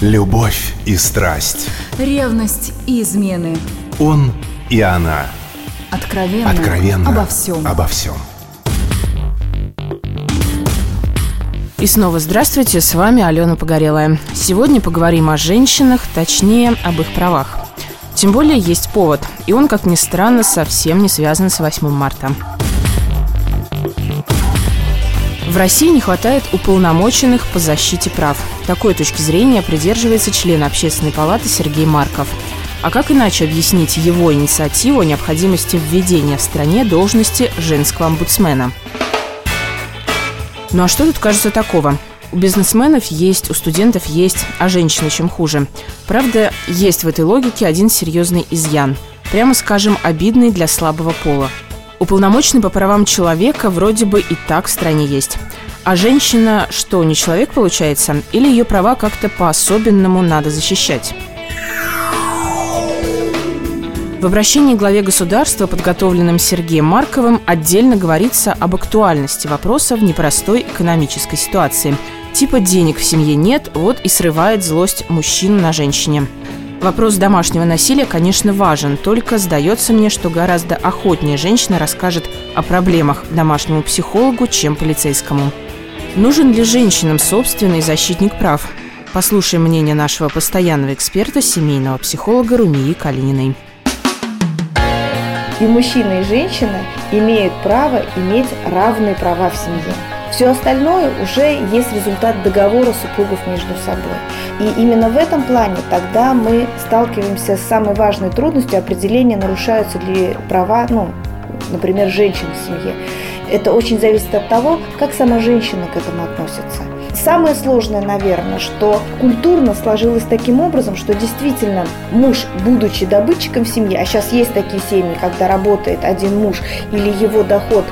Любовь и страсть. Ревность и измены. Он и она. Откровенно. Откровенно. Обо всем. Обо всем. И снова здравствуйте, с вами Алена Погорелая. Сегодня поговорим о женщинах, точнее, об их правах. Тем более есть повод, и он, как ни странно, совсем не связан с 8 марта. В России не хватает уполномоченных по защите прав. Такой точки зрения придерживается член Общественной палаты Сергей Марков. А как иначе объяснить его инициативу о необходимости введения в стране должности женского омбудсмена? Ну а что тут кажется такого? У бизнесменов есть, у студентов есть, а женщины чем хуже. Правда, есть в этой логике один серьезный изъян. Прямо скажем, обидный для слабого пола – Уполномоченный по правам человека вроде бы и так в стране есть. А женщина что, не человек получается? Или ее права как-то по-особенному надо защищать? В обращении к главе государства, подготовленном Сергеем Марковым, отдельно говорится об актуальности вопроса в непростой экономической ситуации. Типа денег в семье нет, вот и срывает злость мужчину на женщине. Вопрос домашнего насилия, конечно, важен, только сдается мне, что гораздо охотнее женщина расскажет о проблемах домашнему психологу, чем полицейскому. Нужен ли женщинам собственный защитник прав? Послушаем мнение нашего постоянного эксперта, семейного психолога Румии Калининой. И мужчина, и женщина имеют право иметь равные права в семье. Все остальное уже есть результат договора супругов между собой. И именно в этом плане тогда мы сталкиваемся с самой важной трудностью определения, нарушаются ли права, ну, например, женщин в семье. Это очень зависит от того, как сама женщина к этому относится. Самое сложное, наверное, что культурно сложилось таким образом, что действительно муж, будучи добытчиком в семье, а сейчас есть такие семьи, когда работает один муж или его доход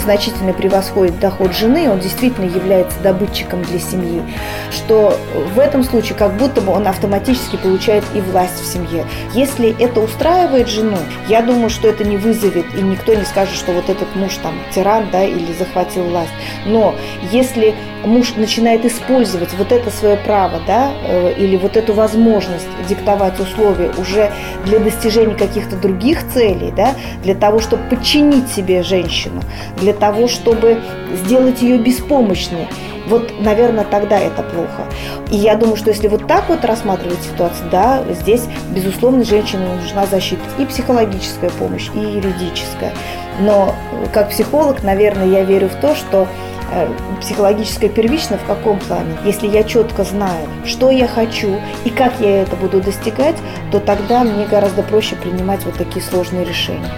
значительно превосходит доход жены, он действительно является добытчиком для семьи, что в этом случае как будто бы он автоматически получает и власть в семье. Если это устраивает жену, я думаю, что это не вызовет, и никто не скажет, что вот этот муж там тиран, да, или захватил власть. Но если муж начинает использовать вот это свое право, да, э, или вот эту возможность диктовать условия уже для достижения каких-то других целей, да, для того, чтобы подчинить себе женщину, для того, чтобы сделать ее беспомощной, вот, наверное, тогда это плохо. И я думаю, что если вот так вот рассматривать ситуацию, да, здесь, безусловно, женщине нужна защита и психологическая помощь, и юридическая. Но как психолог, наверное, я верю в то, что Э, психологическое первично в каком плане? Если я четко знаю, что я хочу и как я это буду достигать, то тогда мне гораздо проще принимать вот такие сложные решения.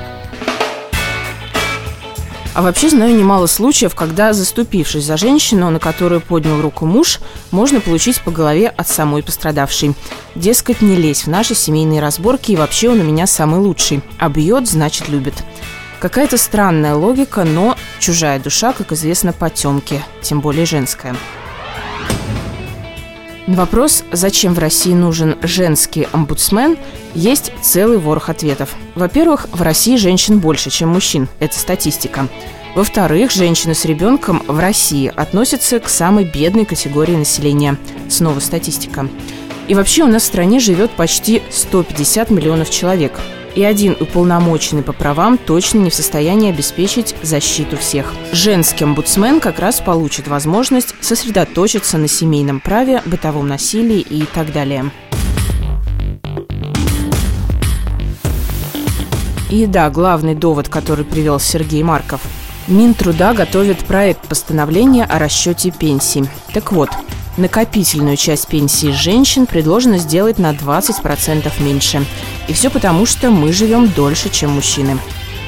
А вообще знаю немало случаев, когда, заступившись за женщину, на которую поднял руку муж, можно получить по голове от самой пострадавшей. Дескать, не лезь в наши семейные разборки, и вообще он у меня самый лучший. А бьет, значит, любит. Какая-то странная логика, но чужая душа, как известно, потемки, тем более женская. На вопрос, зачем в России нужен женский омбудсмен, есть целый ворох ответов. Во-первых, в России женщин больше, чем мужчин. Это статистика. Во-вторых, женщины с ребенком в России относятся к самой бедной категории населения. Снова статистика. И вообще у нас в стране живет почти 150 миллионов человек и один уполномоченный по правам точно не в состоянии обеспечить защиту всех. Женский омбудсмен как раз получит возможность сосредоточиться на семейном праве, бытовом насилии и так далее. И да, главный довод, который привел Сергей Марков. Минтруда готовит проект постановления о расчете пенсий. Так вот, Накопительную часть пенсии женщин предложено сделать на 20% меньше. И все потому, что мы живем дольше, чем мужчины.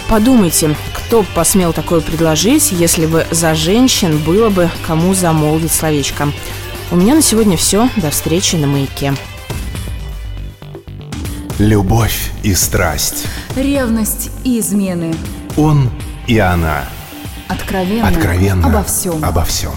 Подумайте, кто посмел такое предложить, если бы за женщин было бы кому замолвить словечко. У меня на сегодня все. До встречи на маяке. Любовь и страсть. Ревность и измены. Он и она. Откровенно. Откровенно. Обо всем. Обо всем.